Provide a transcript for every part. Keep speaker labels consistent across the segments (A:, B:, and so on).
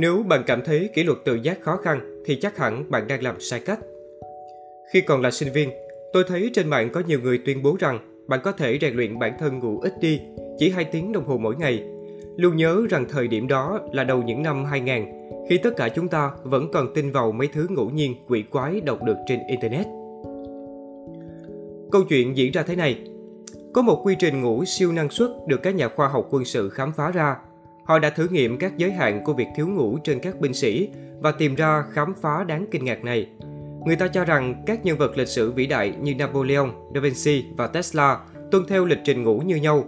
A: Nếu bạn cảm thấy kỷ luật tự giác khó khăn thì chắc hẳn bạn đang làm sai cách. Khi còn là sinh viên, tôi thấy trên mạng có nhiều người tuyên bố rằng bạn có thể rèn luyện bản thân ngủ ít đi, chỉ 2 tiếng đồng hồ mỗi ngày. Luôn nhớ rằng thời điểm đó là đầu những năm 2000, khi tất cả chúng ta vẫn còn tin vào mấy thứ ngẫu nhiên quỷ quái đọc được trên Internet. Câu chuyện diễn ra thế này. Có một quy trình ngủ siêu năng suất được các nhà khoa học quân sự khám phá ra. Họ đã thử nghiệm các giới hạn của việc thiếu ngủ trên các binh sĩ và tìm ra khám phá đáng kinh ngạc này. Người ta cho rằng các nhân vật lịch sử vĩ đại như Napoleon, Da Vinci và Tesla tuân theo lịch trình ngủ như nhau.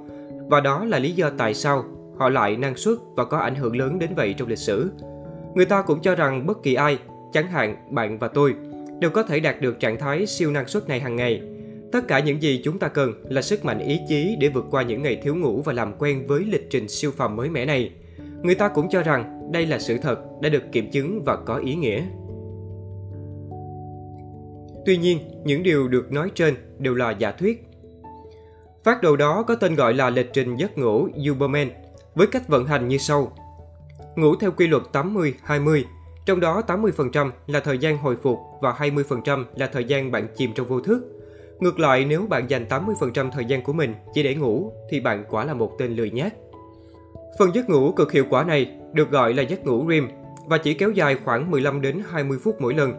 A: Và đó là lý do tại sao họ lại năng suất và có ảnh hưởng lớn đến vậy trong lịch sử. Người ta cũng cho rằng bất kỳ ai, chẳng hạn bạn và tôi, đều có thể đạt được trạng thái siêu năng suất này hàng ngày. Tất cả những gì chúng ta cần là sức mạnh ý chí để vượt qua những ngày thiếu ngủ và làm quen với lịch trình siêu phàm mới mẻ này. Người ta cũng cho rằng đây là sự thật đã được kiểm chứng và có ý nghĩa. Tuy nhiên, những điều được nói trên đều là giả thuyết. Phát đồ đó có tên gọi là lịch trình giấc ngủ Uberman với cách vận hành như sau. Ngủ theo quy luật 80-20, trong đó 80% là thời gian hồi phục và 20% là thời gian bạn chìm trong vô thức. Ngược lại, nếu bạn dành 80% thời gian của mình chỉ để ngủ, thì bạn quả là một tên lười nhác. Phần giấc ngủ cực hiệu quả này được gọi là giấc ngủ REM và chỉ kéo dài khoảng 15 đến 20 phút mỗi lần.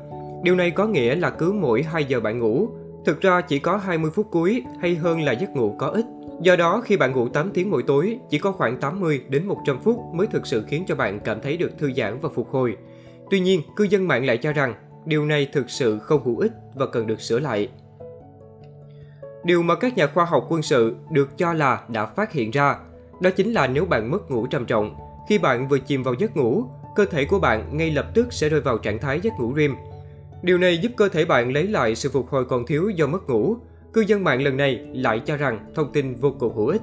A: Điều này có nghĩa là cứ mỗi 2 giờ bạn ngủ, thực ra chỉ có 20 phút cuối hay hơn là giấc ngủ có ích. Do đó, khi bạn ngủ 8 tiếng mỗi tối, chỉ có khoảng 80 đến 100 phút mới thực sự khiến cho bạn cảm thấy được thư giãn và phục hồi. Tuy nhiên, cư dân mạng lại cho rằng điều này thực sự không hữu ích và cần được sửa lại. Điều mà các nhà khoa học quân sự được cho là đã phát hiện ra, đó chính là nếu bạn mất ngủ trầm trọng, khi bạn vừa chìm vào giấc ngủ, cơ thể của bạn ngay lập tức sẽ rơi vào trạng thái giấc ngủ REM. Điều này giúp cơ thể bạn lấy lại sự phục hồi còn thiếu do mất ngủ. Cư dân mạng lần này lại cho rằng thông tin vô cùng hữu ích.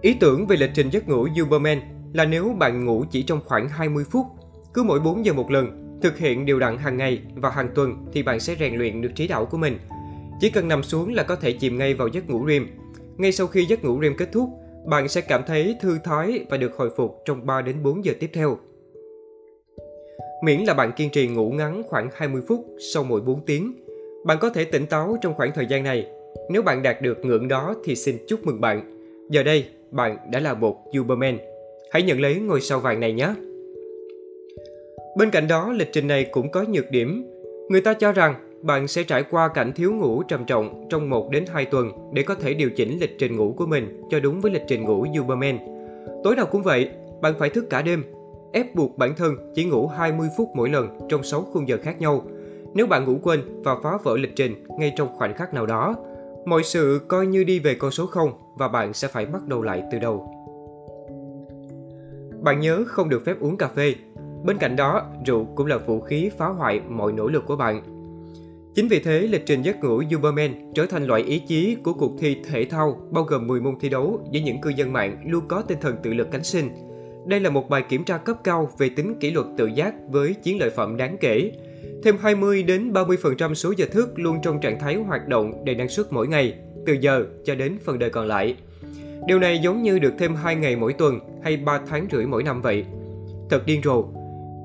A: Ý tưởng về lịch trình giấc ngủ Uberman là nếu bạn ngủ chỉ trong khoảng 20 phút, cứ mỗi 4 giờ một lần, thực hiện đều đặn hàng ngày và hàng tuần thì bạn sẽ rèn luyện được trí não của mình. Chỉ cần nằm xuống là có thể chìm ngay vào giấc ngủ REM. Ngay sau khi giấc ngủ REM kết thúc, bạn sẽ cảm thấy thư thái và được hồi phục trong 3 đến 4 giờ tiếp theo. Miễn là bạn kiên trì ngủ ngắn khoảng 20 phút sau mỗi 4 tiếng, bạn có thể tỉnh táo trong khoảng thời gian này. Nếu bạn đạt được ngưỡng đó thì xin chúc mừng bạn. Giờ đây, bạn đã là một Uberman. Hãy nhận lấy ngôi sao vàng này nhé! Bên cạnh đó, lịch trình này cũng có nhược điểm. Người ta cho rằng bạn sẽ trải qua cảnh thiếu ngủ trầm trọng trong 1 đến 2 tuần để có thể điều chỉnh lịch trình ngủ của mình cho đúng với lịch trình ngủ Uberman. Tối nào cũng vậy, bạn phải thức cả đêm, ép buộc bản thân chỉ ngủ 20 phút mỗi lần trong 6 khung giờ khác nhau. Nếu bạn ngủ quên và phá vỡ lịch trình ngay trong khoảnh khắc nào đó, mọi sự coi như đi về con số 0 và bạn sẽ phải bắt đầu lại từ đầu. Bạn nhớ không được phép uống cà phê. Bên cạnh đó, rượu cũng là vũ khí phá hoại mọi nỗ lực của bạn. Chính vì thế, lịch trình giấc ngủ Uberman trở thành loại ý chí của cuộc thi thể thao bao gồm 10 môn thi đấu với những cư dân mạng luôn có tinh thần tự lực cánh sinh. Đây là một bài kiểm tra cấp cao về tính kỷ luật tự giác với chiến lợi phẩm đáng kể. Thêm 20 đến 30% số giờ thức luôn trong trạng thái hoạt động đầy năng suất mỗi ngày, từ giờ cho đến phần đời còn lại. Điều này giống như được thêm 2 ngày mỗi tuần hay 3 tháng rưỡi mỗi năm vậy. Thật điên rồ.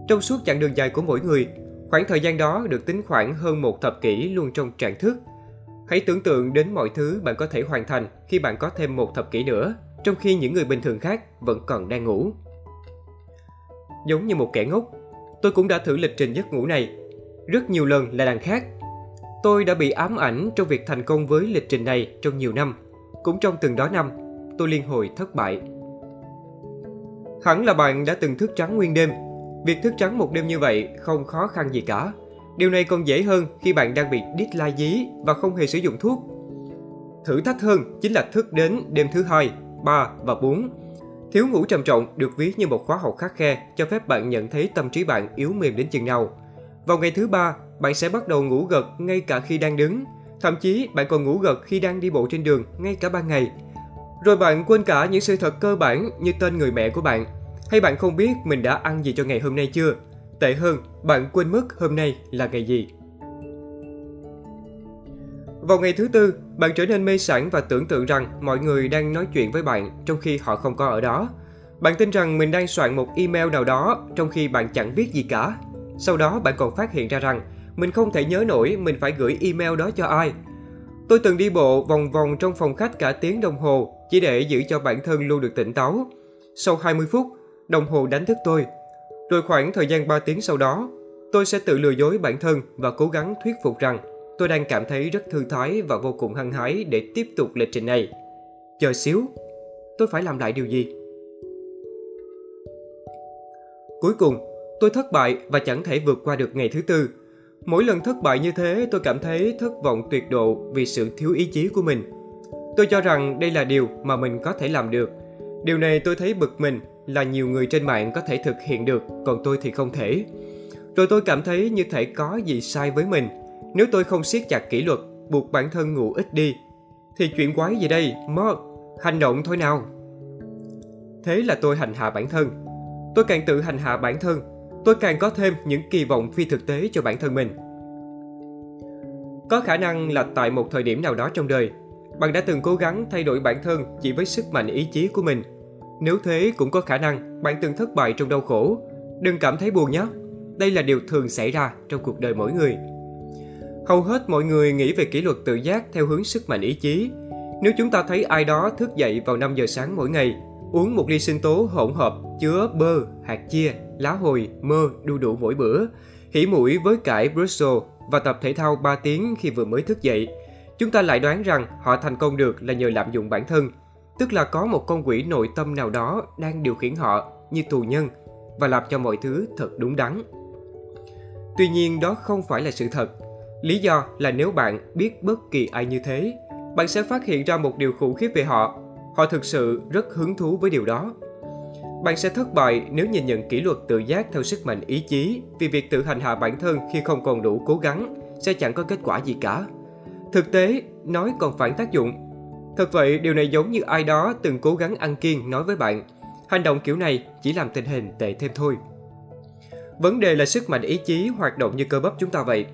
A: Trong suốt chặng đường dài của mỗi người, khoảng thời gian đó được tính khoảng hơn một thập kỷ luôn trong trạng thức. Hãy tưởng tượng đến mọi thứ bạn có thể hoàn thành khi bạn có thêm một thập kỷ nữa, trong khi những người bình thường khác vẫn còn đang ngủ. Giống như một kẻ ngốc, tôi cũng đã thử lịch trình giấc ngủ này. Rất nhiều lần là đằng khác. Tôi đã bị ám ảnh trong việc thành công với lịch trình này trong nhiều năm. Cũng trong từng đó năm, tôi liên hồi thất bại. Hẳn là bạn đã từng thức trắng nguyên đêm. Việc thức trắng một đêm như vậy không khó khăn gì cả. Điều này còn dễ hơn khi bạn đang bị deadline dí và không hề sử dụng thuốc. Thử thách hơn chính là thức đến đêm thứ hai, 3 và 4. Thiếu ngủ trầm trọng được ví như một khóa học khắc khe cho phép bạn nhận thấy tâm trí bạn yếu mềm đến chừng nào. Vào ngày thứ ba, bạn sẽ bắt đầu ngủ gật ngay cả khi đang đứng. Thậm chí bạn còn ngủ gật khi đang đi bộ trên đường ngay cả ban ngày. Rồi bạn quên cả những sự thật cơ bản như tên người mẹ của bạn. Hay bạn không biết mình đã ăn gì cho ngày hôm nay chưa? Tệ hơn, bạn quên mất hôm nay là ngày gì. Vào ngày thứ tư, bạn trở nên mê sảng và tưởng tượng rằng mọi người đang nói chuyện với bạn trong khi họ không có ở đó. Bạn tin rằng mình đang soạn một email nào đó trong khi bạn chẳng biết gì cả. Sau đó bạn còn phát hiện ra rằng mình không thể nhớ nổi mình phải gửi email đó cho ai. Tôi từng đi bộ vòng vòng trong phòng khách cả tiếng đồng hồ chỉ để giữ cho bản thân luôn được tỉnh táo. Sau 20 phút, đồng hồ đánh thức tôi. Rồi khoảng thời gian 3 tiếng sau đó, tôi sẽ tự lừa dối bản thân và cố gắng thuyết phục rằng tôi đang cảm thấy rất thư thái và vô cùng hăng hái để tiếp tục lịch trình này. Chờ xíu, tôi phải làm lại điều gì? Cuối cùng, tôi thất bại và chẳng thể vượt qua được ngày thứ tư. Mỗi lần thất bại như thế, tôi cảm thấy thất vọng tuyệt độ vì sự thiếu ý chí của mình. Tôi cho rằng đây là điều mà mình có thể làm được. Điều này tôi thấy bực mình là nhiều người trên mạng có thể thực hiện được, còn tôi thì không thể. Rồi tôi cảm thấy như thể có gì sai với mình. Nếu tôi không siết chặt kỷ luật, buộc bản thân ngủ ít đi, thì chuyện quái gì đây, Mark? Hành động thôi nào. Thế là tôi hành hạ bản thân. Tôi càng tự hành hạ bản thân, tôi càng có thêm những kỳ vọng phi thực tế cho bản thân mình. Có khả năng là tại một thời điểm nào đó trong đời, bạn đã từng cố gắng thay đổi bản thân chỉ với sức mạnh ý chí của mình. Nếu thế cũng có khả năng bạn từng thất bại trong đau khổ. Đừng cảm thấy buồn nhé. Đây là điều thường xảy ra trong cuộc đời mỗi người. Hầu hết mọi người nghĩ về kỷ luật tự giác theo hướng sức mạnh ý chí. Nếu chúng ta thấy ai đó thức dậy vào 5 giờ sáng mỗi ngày, uống một ly sinh tố hỗn hợp chứa bơ, hạt chia, lá hồi, mơ, đu đủ mỗi bữa, hỉ mũi với cải Brussels và tập thể thao 3 tiếng khi vừa mới thức dậy, chúng ta lại đoán rằng họ thành công được là nhờ lạm dụng bản thân, tức là có một con quỷ nội tâm nào đó đang điều khiển họ như tù nhân và làm cho mọi thứ thật đúng đắn. Tuy nhiên đó không phải là sự thật. Lý do là nếu bạn biết bất kỳ ai như thế, bạn sẽ phát hiện ra một điều khủng khiếp về họ. Họ thực sự rất hứng thú với điều đó. Bạn sẽ thất bại nếu nhìn nhận kỷ luật tự giác theo sức mạnh ý chí vì việc tự hành hạ bản thân khi không còn đủ cố gắng sẽ chẳng có kết quả gì cả. Thực tế, nói còn phản tác dụng. Thật vậy, điều này giống như ai đó từng cố gắng ăn kiêng nói với bạn. Hành động kiểu này chỉ làm tình hình tệ thêm thôi. Vấn đề là sức mạnh ý chí hoạt động như cơ bắp chúng ta vậy.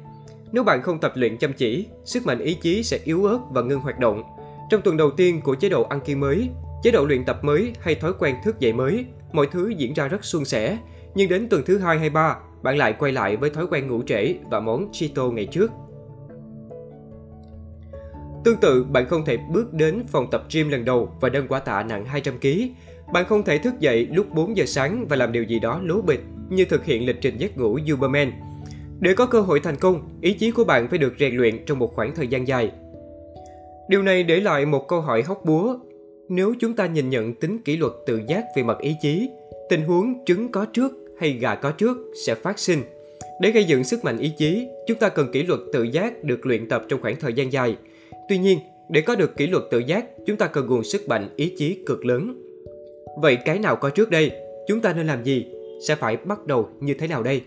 A: Nếu bạn không tập luyện chăm chỉ, sức mạnh ý chí sẽ yếu ớt và ngưng hoạt động. Trong tuần đầu tiên của chế độ ăn kiêng mới, chế độ luyện tập mới hay thói quen thức dậy mới, mọi thứ diễn ra rất suôn sẻ. Nhưng đến tuần thứ hai hay ba, bạn lại quay lại với thói quen ngủ trễ và món Cheeto ngày trước. Tương tự, bạn không thể bước đến phòng tập gym lần đầu và đơn quả tạ nặng 200kg. Bạn không thể thức dậy lúc 4 giờ sáng và làm điều gì đó lố bịch như thực hiện lịch trình giấc ngủ Uberman. Để có cơ hội thành công, ý chí của bạn phải được rèn luyện trong một khoảng thời gian dài. Điều này để lại một câu hỏi hóc búa. Nếu chúng ta nhìn nhận tính kỷ luật tự giác về mặt ý chí, tình huống trứng có trước hay gà có trước sẽ phát sinh. Để gây dựng sức mạnh ý chí, chúng ta cần kỷ luật tự giác được luyện tập trong khoảng thời gian dài – Tuy nhiên, để có được kỷ luật tự giác, chúng ta cần nguồn sức mạnh ý chí cực lớn. Vậy cái nào có trước đây? Chúng ta nên làm gì? Sẽ phải bắt đầu như thế nào đây?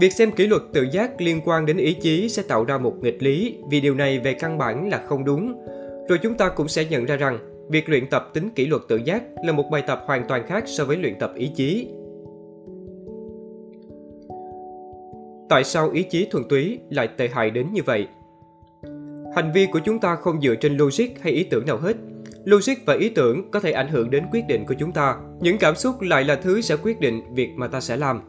A: Việc xem kỷ luật tự giác liên quan đến ý chí sẽ tạo ra một nghịch lý vì điều này về căn bản là không đúng. Rồi chúng ta cũng sẽ nhận ra rằng việc luyện tập tính kỷ luật tự giác là một bài tập hoàn toàn khác so với luyện tập ý chí. Tại sao ý chí thuần túy lại tệ hại đến như vậy? Hành vi của chúng ta không dựa trên logic hay ý tưởng nào hết. Logic và ý tưởng có thể ảnh hưởng đến quyết định của chúng ta. Những cảm xúc lại là thứ sẽ quyết định việc mà ta sẽ làm.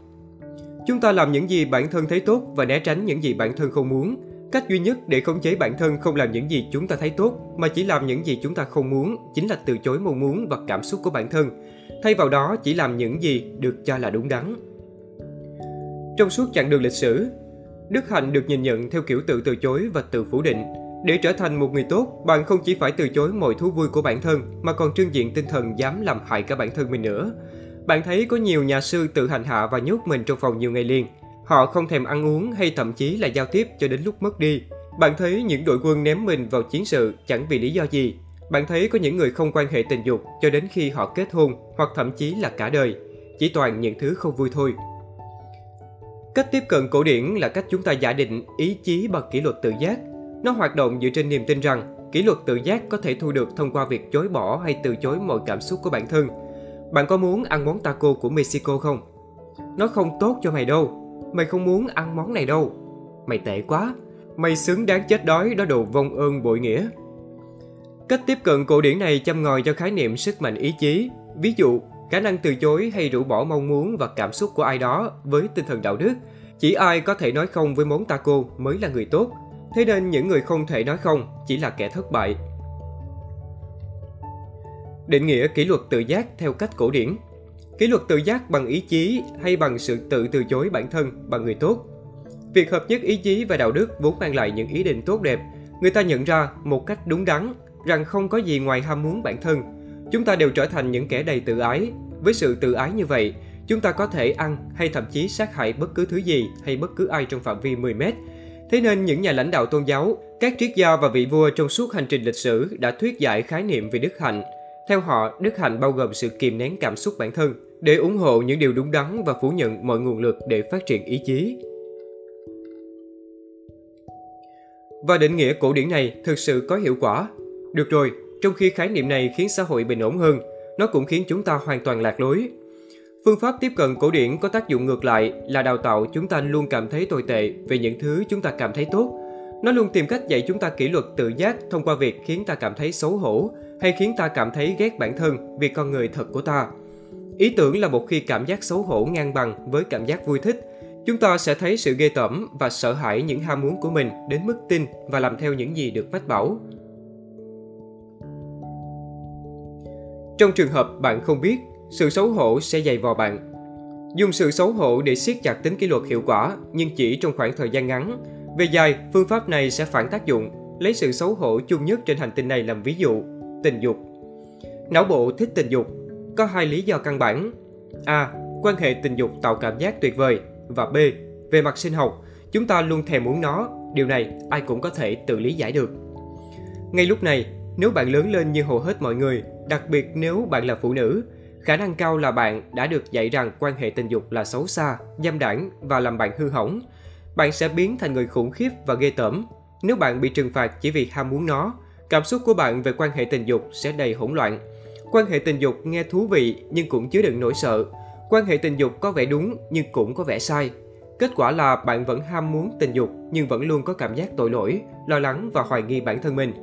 A: Chúng ta làm những gì bản thân thấy tốt và né tránh những gì bản thân không muốn. Cách duy nhất để khống chế bản thân không làm những gì chúng ta thấy tốt mà chỉ làm những gì chúng ta không muốn chính là từ chối mong muốn và cảm xúc của bản thân. Thay vào đó chỉ làm những gì được cho là đúng đắn. Trong suốt chặng đường lịch sử, Đức hạnh được nhìn nhận theo kiểu tự từ chối và tự phủ định. Để trở thành một người tốt, bạn không chỉ phải từ chối mọi thú vui của bản thân, mà còn trưng diện tinh thần dám làm hại cả bản thân mình nữa. Bạn thấy có nhiều nhà sư tự hành hạ và nhốt mình trong phòng nhiều ngày liền. Họ không thèm ăn uống hay thậm chí là giao tiếp cho đến lúc mất đi. Bạn thấy những đội quân ném mình vào chiến sự chẳng vì lý do gì. Bạn thấy có những người không quan hệ tình dục cho đến khi họ kết hôn hoặc thậm chí là cả đời. Chỉ toàn những thứ không vui thôi. Cách tiếp cận cổ điển là cách chúng ta giả định ý chí bằng kỷ luật tự giác nó hoạt động dựa trên niềm tin rằng kỷ luật tự giác có thể thu được thông qua việc chối bỏ hay từ chối mọi cảm xúc của bản thân. Bạn có muốn ăn món taco của Mexico không? Nó không tốt cho mày đâu. Mày không muốn ăn món này đâu. Mày tệ quá. Mày xứng đáng chết đói đó đồ vong ơn bội nghĩa. Cách tiếp cận cổ điển này châm ngòi cho khái niệm sức mạnh ý chí. Ví dụ, khả năng từ chối hay rũ bỏ mong muốn và cảm xúc của ai đó với tinh thần đạo đức. Chỉ ai có thể nói không với món taco mới là người tốt. Thế nên những người không thể nói không chỉ là kẻ thất bại. Định nghĩa kỷ luật tự giác theo cách cổ điển Kỷ luật tự giác bằng ý chí hay bằng sự tự từ chối bản thân bằng người tốt. Việc hợp nhất ý chí và đạo đức vốn mang lại những ý định tốt đẹp. Người ta nhận ra một cách đúng đắn rằng không có gì ngoài ham muốn bản thân. Chúng ta đều trở thành những kẻ đầy tự ái. Với sự tự ái như vậy, chúng ta có thể ăn hay thậm chí sát hại bất cứ thứ gì hay bất cứ ai trong phạm vi 10 mét. Thế nên những nhà lãnh đạo tôn giáo, các triết gia và vị vua trong suốt hành trình lịch sử đã thuyết giải khái niệm về đức hạnh. Theo họ, đức hạnh bao gồm sự kiềm nén cảm xúc bản thân, để ủng hộ những điều đúng đắn và phủ nhận mọi nguồn lực để phát triển ý chí. Và định nghĩa cổ điển này thực sự có hiệu quả. Được rồi, trong khi khái niệm này khiến xã hội bình ổn hơn, nó cũng khiến chúng ta hoàn toàn lạc lối. Phương pháp tiếp cận cổ điển có tác dụng ngược lại là đào tạo chúng ta luôn cảm thấy tồi tệ về những thứ chúng ta cảm thấy tốt. Nó luôn tìm cách dạy chúng ta kỷ luật tự giác thông qua việc khiến ta cảm thấy xấu hổ hay khiến ta cảm thấy ghét bản thân vì con người thật của ta. Ý tưởng là một khi cảm giác xấu hổ ngang bằng với cảm giác vui thích, chúng ta sẽ thấy sự ghê tởm và sợ hãi những ham muốn của mình đến mức tin và làm theo những gì được mách bảo. Trong trường hợp bạn không biết, sự xấu hổ sẽ dày vò bạn. Dùng sự xấu hổ để siết chặt tính kỷ luật hiệu quả, nhưng chỉ trong khoảng thời gian ngắn. Về dài, phương pháp này sẽ phản tác dụng, lấy sự xấu hổ chung nhất trên hành tinh này làm ví dụ, tình dục. Não bộ thích tình dục, có hai lý do căn bản. A. Quan hệ tình dục tạo cảm giác tuyệt vời. Và B. Về mặt sinh học, chúng ta luôn thèm muốn nó. Điều này ai cũng có thể tự lý giải được. Ngay lúc này, nếu bạn lớn lên như hầu hết mọi người, đặc biệt nếu bạn là phụ nữ, khả năng cao là bạn đã được dạy rằng quan hệ tình dục là xấu xa, dâm đảng và làm bạn hư hỏng. Bạn sẽ biến thành người khủng khiếp và ghê tởm. Nếu bạn bị trừng phạt chỉ vì ham muốn nó, cảm xúc của bạn về quan hệ tình dục sẽ đầy hỗn loạn Quan hệ tình dục nghe thú vị nhưng cũng chứa đựng nỗi sợ. Quan hệ tình dục có vẻ đúng nhưng cũng có vẻ sai. Kết quả là bạn vẫn ham muốn tình dục nhưng vẫn luôn có cảm giác tội lỗi, lo lắng và hoài nghi bản thân mình.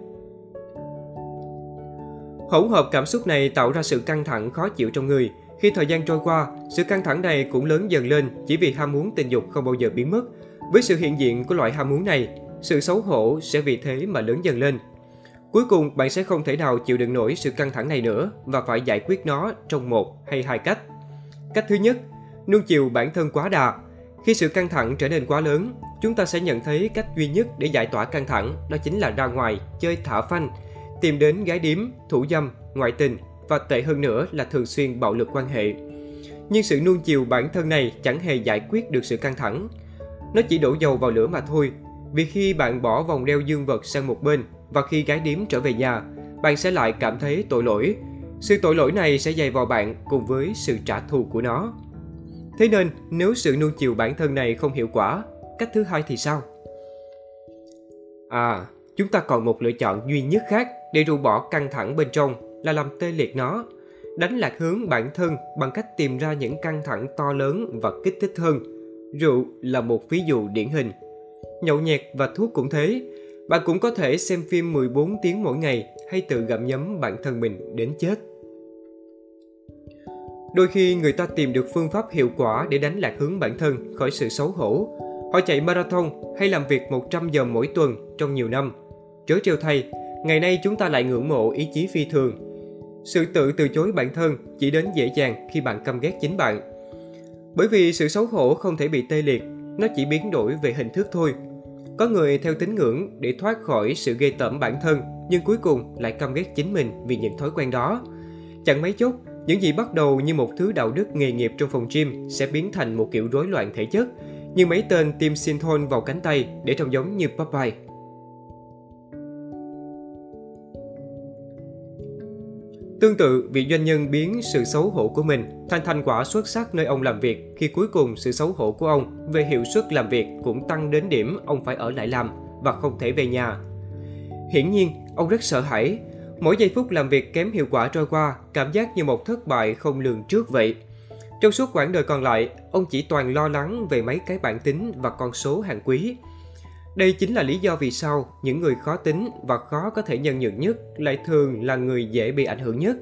A: Hỗn hợp cảm xúc này tạo ra sự căng thẳng khó chịu trong người. Khi thời gian trôi qua, sự căng thẳng này cũng lớn dần lên chỉ vì ham muốn tình dục không bao giờ biến mất. Với sự hiện diện của loại ham muốn này, sự xấu hổ sẽ vì thế mà lớn dần lên. Cuối cùng, bạn sẽ không thể nào chịu đựng nổi sự căng thẳng này nữa và phải giải quyết nó trong một hay hai cách. Cách thứ nhất, nuông chiều bản thân quá đà. Khi sự căng thẳng trở nên quá lớn, chúng ta sẽ nhận thấy cách duy nhất để giải tỏa căng thẳng đó chính là ra ngoài, chơi thả phanh, tìm đến gái điếm, thủ dâm, ngoại tình và tệ hơn nữa là thường xuyên bạo lực quan hệ. Nhưng sự nuông chiều bản thân này chẳng hề giải quyết được sự căng thẳng. Nó chỉ đổ dầu vào lửa mà thôi. Vì khi bạn bỏ vòng đeo dương vật sang một bên và khi gái điếm trở về nhà, bạn sẽ lại cảm thấy tội lỗi. Sự tội lỗi này sẽ dày vào bạn cùng với sự trả thù của nó. Thế nên, nếu sự nuông chiều bản thân này không hiệu quả, cách thứ hai thì sao? À, chúng ta còn một lựa chọn duy nhất khác để rũ bỏ căng thẳng bên trong là làm tê liệt nó. Đánh lạc hướng bản thân bằng cách tìm ra những căng thẳng to lớn và kích thích hơn. Rượu là một ví dụ điển hình. Nhậu nhẹt và thuốc cũng thế, bạn cũng có thể xem phim 14 tiếng mỗi ngày hay tự gặm nhấm bản thân mình đến chết. Đôi khi người ta tìm được phương pháp hiệu quả để đánh lạc hướng bản thân khỏi sự xấu hổ. Họ chạy marathon hay làm việc 100 giờ mỗi tuần trong nhiều năm. Chớ trêu thay, ngày nay chúng ta lại ngưỡng mộ ý chí phi thường. Sự tự từ chối bản thân chỉ đến dễ dàng khi bạn căm ghét chính bạn. Bởi vì sự xấu hổ không thể bị tê liệt, nó chỉ biến đổi về hình thức thôi có người theo tín ngưỡng để thoát khỏi sự ghê tởm bản thân, nhưng cuối cùng lại căm ghét chính mình vì những thói quen đó. Chẳng mấy chốc, những gì bắt đầu như một thứ đạo đức nghề nghiệp trong phòng gym sẽ biến thành một kiểu rối loạn thể chất, như mấy tên tiêm synthol vào cánh tay để trông giống như Popeye. Tương tự, vị doanh nhân biến sự xấu hổ của mình thành thành quả xuất sắc nơi ông làm việc khi cuối cùng sự xấu hổ của ông về hiệu suất làm việc cũng tăng đến điểm ông phải ở lại làm và không thể về nhà. Hiển nhiên, ông rất sợ hãi. Mỗi giây phút làm việc kém hiệu quả trôi qua, cảm giác như một thất bại không lường trước vậy. Trong suốt quãng đời còn lại, ông chỉ toàn lo lắng về mấy cái bản tính và con số hàng quý. Đây chính là lý do vì sao những người khó tính và khó có thể nhân nhượng nhất lại thường là người dễ bị ảnh hưởng nhất.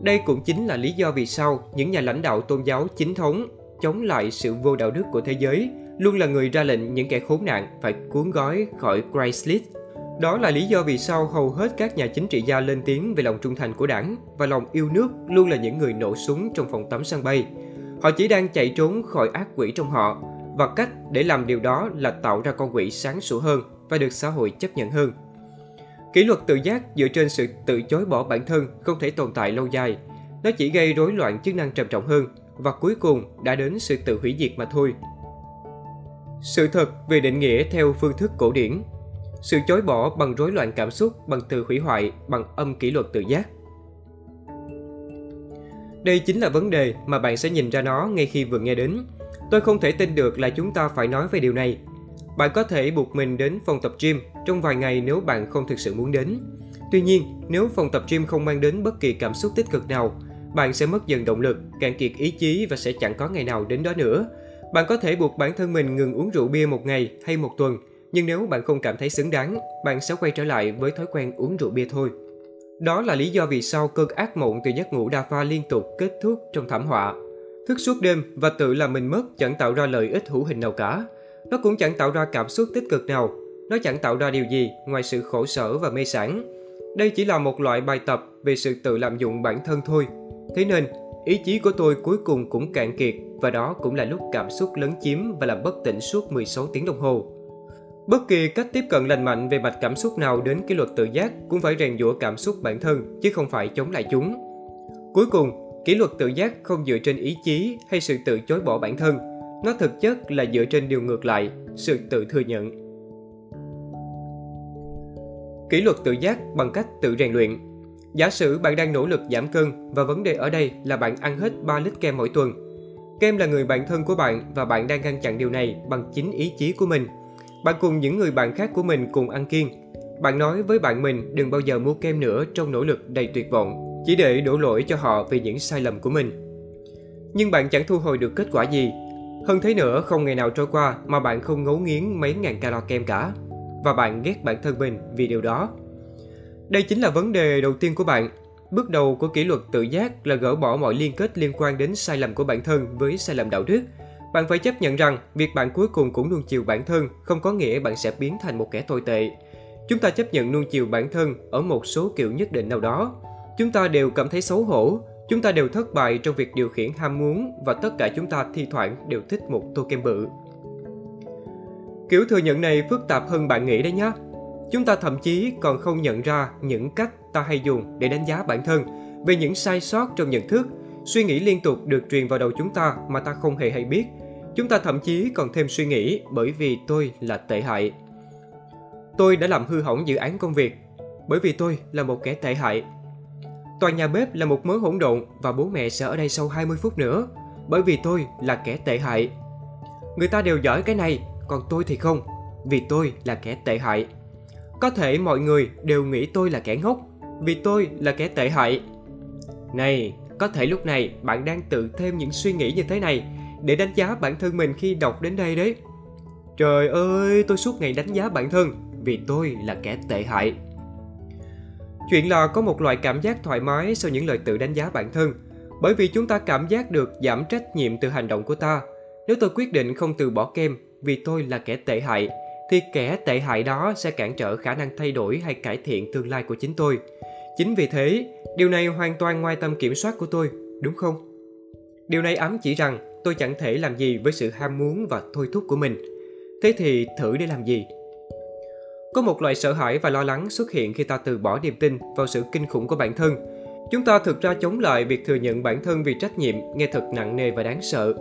A: Đây cũng chính là lý do vì sao những nhà lãnh đạo tôn giáo chính thống chống lại sự vô đạo đức của thế giới luôn là người ra lệnh những kẻ khốn nạn phải cuốn gói khỏi Craigslist. Đó là lý do vì sao hầu hết các nhà chính trị gia lên tiếng về lòng trung thành của đảng và lòng yêu nước luôn là những người nổ súng trong phòng tắm sân bay. Họ chỉ đang chạy trốn khỏi ác quỷ trong họ và cách để làm điều đó là tạo ra con quỷ sáng sủa hơn và được xã hội chấp nhận hơn. Kỷ luật tự giác dựa trên sự tự chối bỏ bản thân không thể tồn tại lâu dài. Nó chỉ gây rối loạn chức năng trầm trọng hơn và cuối cùng đã đến sự tự hủy diệt mà thôi. Sự thật về định nghĩa theo phương thức cổ điển Sự chối bỏ bằng rối loạn cảm xúc, bằng tự hủy hoại, bằng âm kỷ luật tự giác. Đây chính là vấn đề mà bạn sẽ nhìn ra nó ngay khi vừa nghe đến. Tôi không thể tin được là chúng ta phải nói về điều này. Bạn có thể buộc mình đến phòng tập gym trong vài ngày nếu bạn không thực sự muốn đến. Tuy nhiên, nếu phòng tập gym không mang đến bất kỳ cảm xúc tích cực nào, bạn sẽ mất dần động lực, cạn kiệt ý chí và sẽ chẳng có ngày nào đến đó nữa. Bạn có thể buộc bản thân mình ngừng uống rượu bia một ngày hay một tuần, nhưng nếu bạn không cảm thấy xứng đáng, bạn sẽ quay trở lại với thói quen uống rượu bia thôi. Đó là lý do vì sao cơn ác mộng từ giấc ngủ đa pha liên tục kết thúc trong thảm họa. Thức suốt đêm và tự làm mình mất chẳng tạo ra lợi ích hữu hình nào cả. Nó cũng chẳng tạo ra cảm xúc tích cực nào. Nó chẳng tạo ra điều gì ngoài sự khổ sở và mê sản. Đây chỉ là một loại bài tập về sự tự lạm dụng bản thân thôi. Thế nên, ý chí của tôi cuối cùng cũng cạn kiệt và đó cũng là lúc cảm xúc lấn chiếm và làm bất tỉnh suốt 16 tiếng đồng hồ. Bất kỳ cách tiếp cận lành mạnh về mạch cảm xúc nào đến kỷ luật tự giác cũng phải rèn giũa cảm xúc bản thân chứ không phải chống lại chúng. Cuối cùng, kỷ luật tự giác không dựa trên ý chí hay sự tự chối bỏ bản thân, nó thực chất là dựa trên điều ngược lại, sự tự thừa nhận. Kỷ luật tự giác bằng cách tự rèn luyện Giả sử bạn đang nỗ lực giảm cân và vấn đề ở đây là bạn ăn hết 3 lít kem mỗi tuần. Kem là người bạn thân của bạn và bạn đang ngăn chặn điều này bằng chính ý chí của mình. Bạn cùng những người bạn khác của mình cùng ăn kiêng. Bạn nói với bạn mình đừng bao giờ mua kem nữa trong nỗ lực đầy tuyệt vọng, chỉ để đổ lỗi cho họ vì những sai lầm của mình. Nhưng bạn chẳng thu hồi được kết quả gì. Hơn thế nữa, không ngày nào trôi qua mà bạn không ngấu nghiến mấy ngàn calo kem cả. Và bạn ghét bản thân mình vì điều đó. Đây chính là vấn đề đầu tiên của bạn. Bước đầu của kỷ luật tự giác là gỡ bỏ mọi liên kết liên quan đến sai lầm của bản thân với sai lầm đạo đức. Bạn phải chấp nhận rằng việc bạn cuối cùng cũng nuông chiều bản thân không có nghĩa bạn sẽ biến thành một kẻ tồi tệ. Chúng ta chấp nhận nuông chiều bản thân ở một số kiểu nhất định nào đó. Chúng ta đều cảm thấy xấu hổ, chúng ta đều thất bại trong việc điều khiển ham muốn và tất cả chúng ta thi thoảng đều thích một tô kem bự. Kiểu thừa nhận này phức tạp hơn bạn nghĩ đấy nhé. Chúng ta thậm chí còn không nhận ra những cách ta hay dùng để đánh giá bản thân về những sai sót trong nhận thức, suy nghĩ liên tục được truyền vào đầu chúng ta mà ta không hề hay biết. Chúng ta thậm chí còn thêm suy nghĩ bởi vì tôi là tệ hại. Tôi đã làm hư hỏng dự án công việc bởi vì tôi là một kẻ tệ hại. Tòa nhà bếp là một mớ hỗn độn và bố mẹ sẽ ở đây sau 20 phút nữa bởi vì tôi là kẻ tệ hại. Người ta đều giỏi cái này, còn tôi thì không, vì tôi là kẻ tệ hại. Có thể mọi người đều nghĩ tôi là kẻ ngốc, vì tôi là kẻ tệ hại. Này, có thể lúc này bạn đang tự thêm những suy nghĩ như thế này để đánh giá bản thân mình khi đọc đến đây đấy. Trời ơi, tôi suốt ngày đánh giá bản thân vì tôi là kẻ tệ hại. Chuyện là có một loại cảm giác thoải mái sau những lời tự đánh giá bản thân, bởi vì chúng ta cảm giác được giảm trách nhiệm từ hành động của ta. Nếu tôi quyết định không từ bỏ kem vì tôi là kẻ tệ hại, thì kẻ tệ hại đó sẽ cản trở khả năng thay đổi hay cải thiện tương lai của chính tôi. Chính vì thế, điều này hoàn toàn ngoài tầm kiểm soát của tôi, đúng không? Điều này ám chỉ rằng tôi chẳng thể làm gì với sự ham muốn và thôi thúc của mình. Thế thì thử để làm gì? Có một loại sợ hãi và lo lắng xuất hiện khi ta từ bỏ niềm tin vào sự kinh khủng của bản thân. Chúng ta thực ra chống lại việc thừa nhận bản thân vì trách nhiệm nghe thật nặng nề và đáng sợ.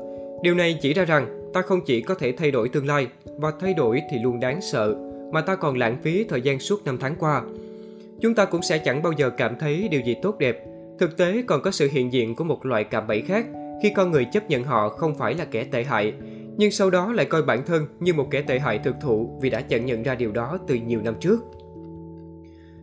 A: Điều này chỉ ra rằng ta không chỉ có thể thay đổi tương lai và thay đổi thì luôn đáng sợ, mà ta còn lãng phí thời gian suốt năm tháng qua. Chúng ta cũng sẽ chẳng bao giờ cảm thấy điều gì tốt đẹp. Thực tế còn có sự hiện diện của một loại cảm bẫy khác khi con người chấp nhận họ không phải là kẻ tệ hại, nhưng sau đó lại coi bản thân như một kẻ tệ hại thực thụ vì đã chẳng nhận ra điều đó từ nhiều năm trước.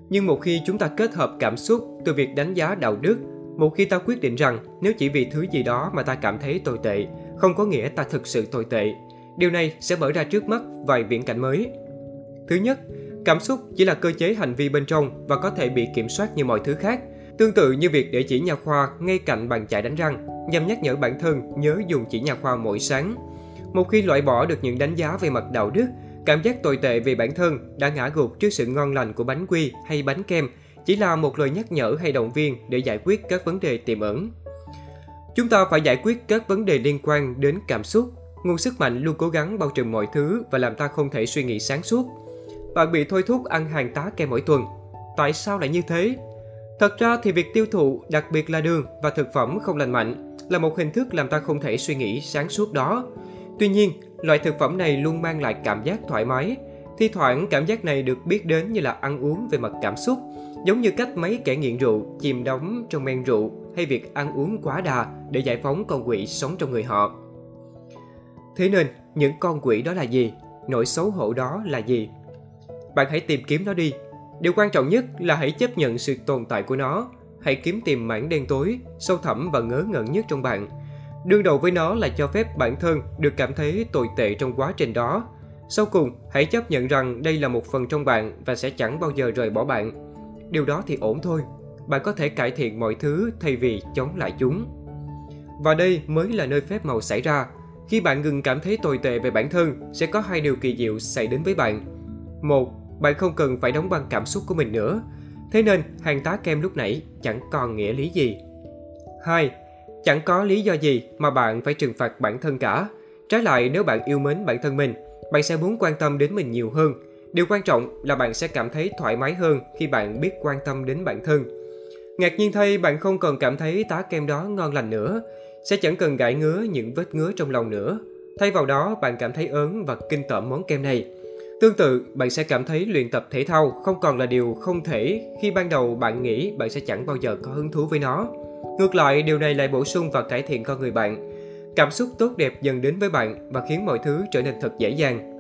A: Nhưng một khi chúng ta kết hợp cảm xúc từ việc đánh giá đạo đức, một khi ta quyết định rằng nếu chỉ vì thứ gì đó mà ta cảm thấy tồi tệ, không có nghĩa ta thực sự tồi tệ. Điều này sẽ mở ra trước mắt vài viễn cảnh mới. Thứ nhất, cảm xúc chỉ là cơ chế hành vi bên trong và có thể bị kiểm soát như mọi thứ khác. Tương tự như việc để chỉ nhà khoa ngay cạnh bàn chải đánh răng nhằm nhắc nhở bản thân nhớ dùng chỉ nhà khoa mỗi sáng. Một khi loại bỏ được những đánh giá về mặt đạo đức, cảm giác tồi tệ về bản thân đã ngã gục trước sự ngon lành của bánh quy hay bánh kem chỉ là một lời nhắc nhở hay động viên để giải quyết các vấn đề tiềm ẩn. Chúng ta phải giải quyết các vấn đề liên quan đến cảm xúc. Nguồn sức mạnh luôn cố gắng bao trùm mọi thứ và làm ta không thể suy nghĩ sáng suốt. Bạn bị thôi thúc ăn hàng tá kem mỗi tuần. Tại sao lại như thế? Thật ra thì việc tiêu thụ, đặc biệt là đường và thực phẩm không lành mạnh, là một hình thức làm ta không thể suy nghĩ sáng suốt đó. Tuy nhiên, loại thực phẩm này luôn mang lại cảm giác thoải mái. Thi thoảng cảm giác này được biết đến như là ăn uống về mặt cảm xúc, giống như cách mấy kẻ nghiện rượu chìm đắm trong men rượu hay việc ăn uống quá đà để giải phóng con quỷ sống trong người họ. Thế nên, những con quỷ đó là gì? Nỗi xấu hổ đó là gì? Bạn hãy tìm kiếm nó đi. Điều quan trọng nhất là hãy chấp nhận sự tồn tại của nó. Hãy kiếm tìm mảng đen tối, sâu thẳm và ngớ ngẩn nhất trong bạn. Đương đầu với nó là cho phép bản thân được cảm thấy tồi tệ trong quá trình đó. Sau cùng, hãy chấp nhận rằng đây là một phần trong bạn và sẽ chẳng bao giờ rời bỏ bạn. Điều đó thì ổn thôi. Bạn có thể cải thiện mọi thứ thay vì chống lại chúng. Và đây mới là nơi phép màu xảy ra. Khi bạn ngừng cảm thấy tồi tệ về bản thân, sẽ có hai điều kỳ diệu xảy đến với bạn. Một, bạn không cần phải đóng băng cảm xúc của mình nữa. Thế nên, hàng tá kem lúc nãy chẳng còn nghĩa lý gì. 2. Chẳng có lý do gì mà bạn phải trừng phạt bản thân cả. Trái lại, nếu bạn yêu mến bản thân mình, bạn sẽ muốn quan tâm đến mình nhiều hơn. Điều quan trọng là bạn sẽ cảm thấy thoải mái hơn khi bạn biết quan tâm đến bản thân. Ngạc nhiên thay, bạn không còn cảm thấy tá kem đó ngon lành nữa, sẽ chẳng cần gãi ngứa những vết ngứa trong lòng nữa. Thay vào đó, bạn cảm thấy ớn và kinh tởm món kem này. Tương tự, bạn sẽ cảm thấy luyện tập thể thao không còn là điều không thể khi ban đầu bạn nghĩ bạn sẽ chẳng bao giờ có hứng thú với nó. Ngược lại, điều này lại bổ sung và cải thiện con người bạn. Cảm xúc tốt đẹp dần đến với bạn và khiến mọi thứ trở nên thật dễ dàng.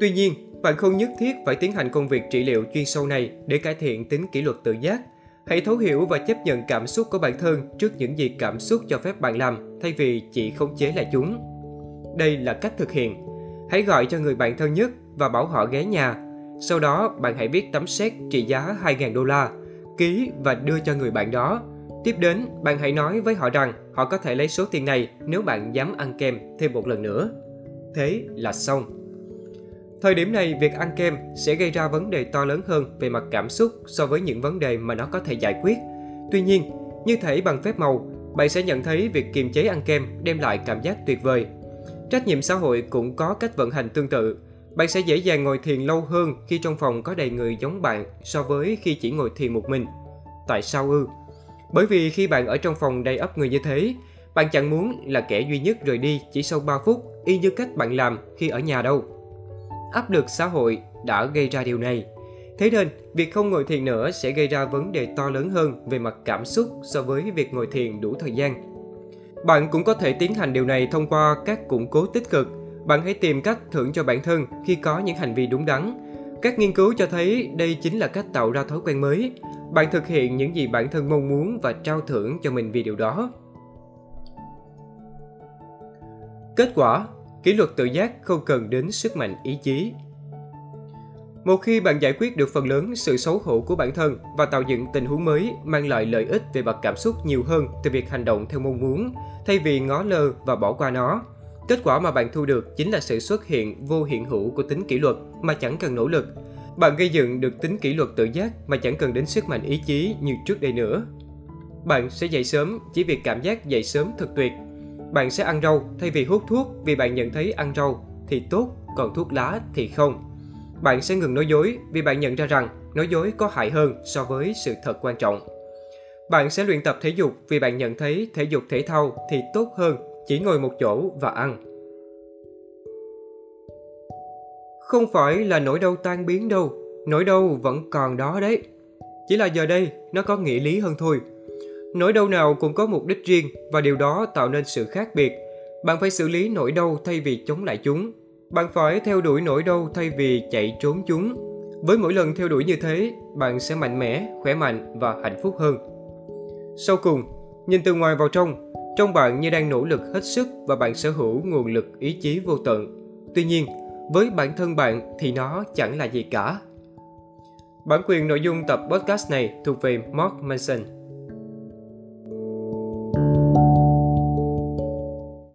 A: Tuy nhiên, bạn không nhất thiết phải tiến hành công việc trị liệu chuyên sâu này để cải thiện tính kỷ luật tự giác. Hãy thấu hiểu và chấp nhận cảm xúc của bản thân trước những gì cảm xúc cho phép bạn làm thay vì chỉ khống chế lại chúng. Đây là cách thực hiện. Hãy gọi cho người bạn thân nhất và bảo họ ghé nhà. Sau đó, bạn hãy viết tấm séc trị giá 2.000 đô la, ký và đưa cho người bạn đó. Tiếp đến, bạn hãy nói với họ rằng họ có thể lấy số tiền này nếu bạn dám ăn kem thêm một lần nữa. Thế là xong. Thời điểm này, việc ăn kem sẽ gây ra vấn đề to lớn hơn về mặt cảm xúc so với những vấn đề mà nó có thể giải quyết. Tuy nhiên, như thể bằng phép màu, bạn sẽ nhận thấy việc kiềm chế ăn kem đem lại cảm giác tuyệt vời. Trách nhiệm xã hội cũng có cách vận hành tương tự. Bạn sẽ dễ dàng ngồi thiền lâu hơn khi trong phòng có đầy người giống bạn so với khi chỉ ngồi thiền một mình. Tại sao ư? Bởi vì khi bạn ở trong phòng đầy ấp người như thế, bạn chẳng muốn là kẻ duy nhất rời đi chỉ sau 3 phút, y như cách bạn làm khi ở nhà đâu áp lực xã hội đã gây ra điều này. Thế nên, việc không ngồi thiền nữa sẽ gây ra vấn đề to lớn hơn về mặt cảm xúc so với việc ngồi thiền đủ thời gian. Bạn cũng có thể tiến hành điều này thông qua các củng cố tích cực. Bạn hãy tìm cách thưởng cho bản thân khi có những hành vi đúng đắn. Các nghiên cứu cho thấy đây chính là cách tạo ra thói quen mới. Bạn thực hiện những gì bản thân mong muốn và trao thưởng cho mình vì điều đó. Kết quả, Kỷ luật tự giác không cần đến sức mạnh ý chí. Một khi bạn giải quyết được phần lớn sự xấu hổ của bản thân và tạo dựng tình huống mới mang lại lợi ích về mặt cảm xúc nhiều hơn từ việc hành động theo mong muốn, thay vì ngó lơ và bỏ qua nó, kết quả mà bạn thu được chính là sự xuất hiện vô hiện hữu của tính kỷ luật mà chẳng cần nỗ lực. Bạn gây dựng được tính kỷ luật tự giác mà chẳng cần đến sức mạnh ý chí như trước đây nữa. Bạn sẽ dậy sớm chỉ vì cảm giác dậy sớm thật tuyệt bạn sẽ ăn rau thay vì hút thuốc vì bạn nhận thấy ăn rau thì tốt, còn thuốc lá thì không. Bạn sẽ ngừng nói dối vì bạn nhận ra rằng nói dối có hại hơn so với sự thật quan trọng. Bạn sẽ luyện tập thể dục vì bạn nhận thấy thể dục thể thao thì tốt hơn chỉ ngồi một chỗ và ăn. Không phải là nỗi đau tan biến đâu, nỗi đau vẫn còn đó đấy. Chỉ là giờ đây nó có nghĩa lý hơn thôi. Nỗi đau nào cũng có mục đích riêng và điều đó tạo nên sự khác biệt. Bạn phải xử lý nỗi đau thay vì chống lại chúng. Bạn phải theo đuổi nỗi đau thay vì chạy trốn chúng. Với mỗi lần theo đuổi như thế, bạn sẽ mạnh mẽ, khỏe mạnh và hạnh phúc hơn. Sau cùng, nhìn từ ngoài vào trong, trong bạn như đang nỗ lực hết sức và bạn sở hữu nguồn lực ý chí vô tận. Tuy nhiên, với bản thân bạn thì nó chẳng là gì cả. Bản quyền nội dung tập podcast này thuộc về Mark Manson.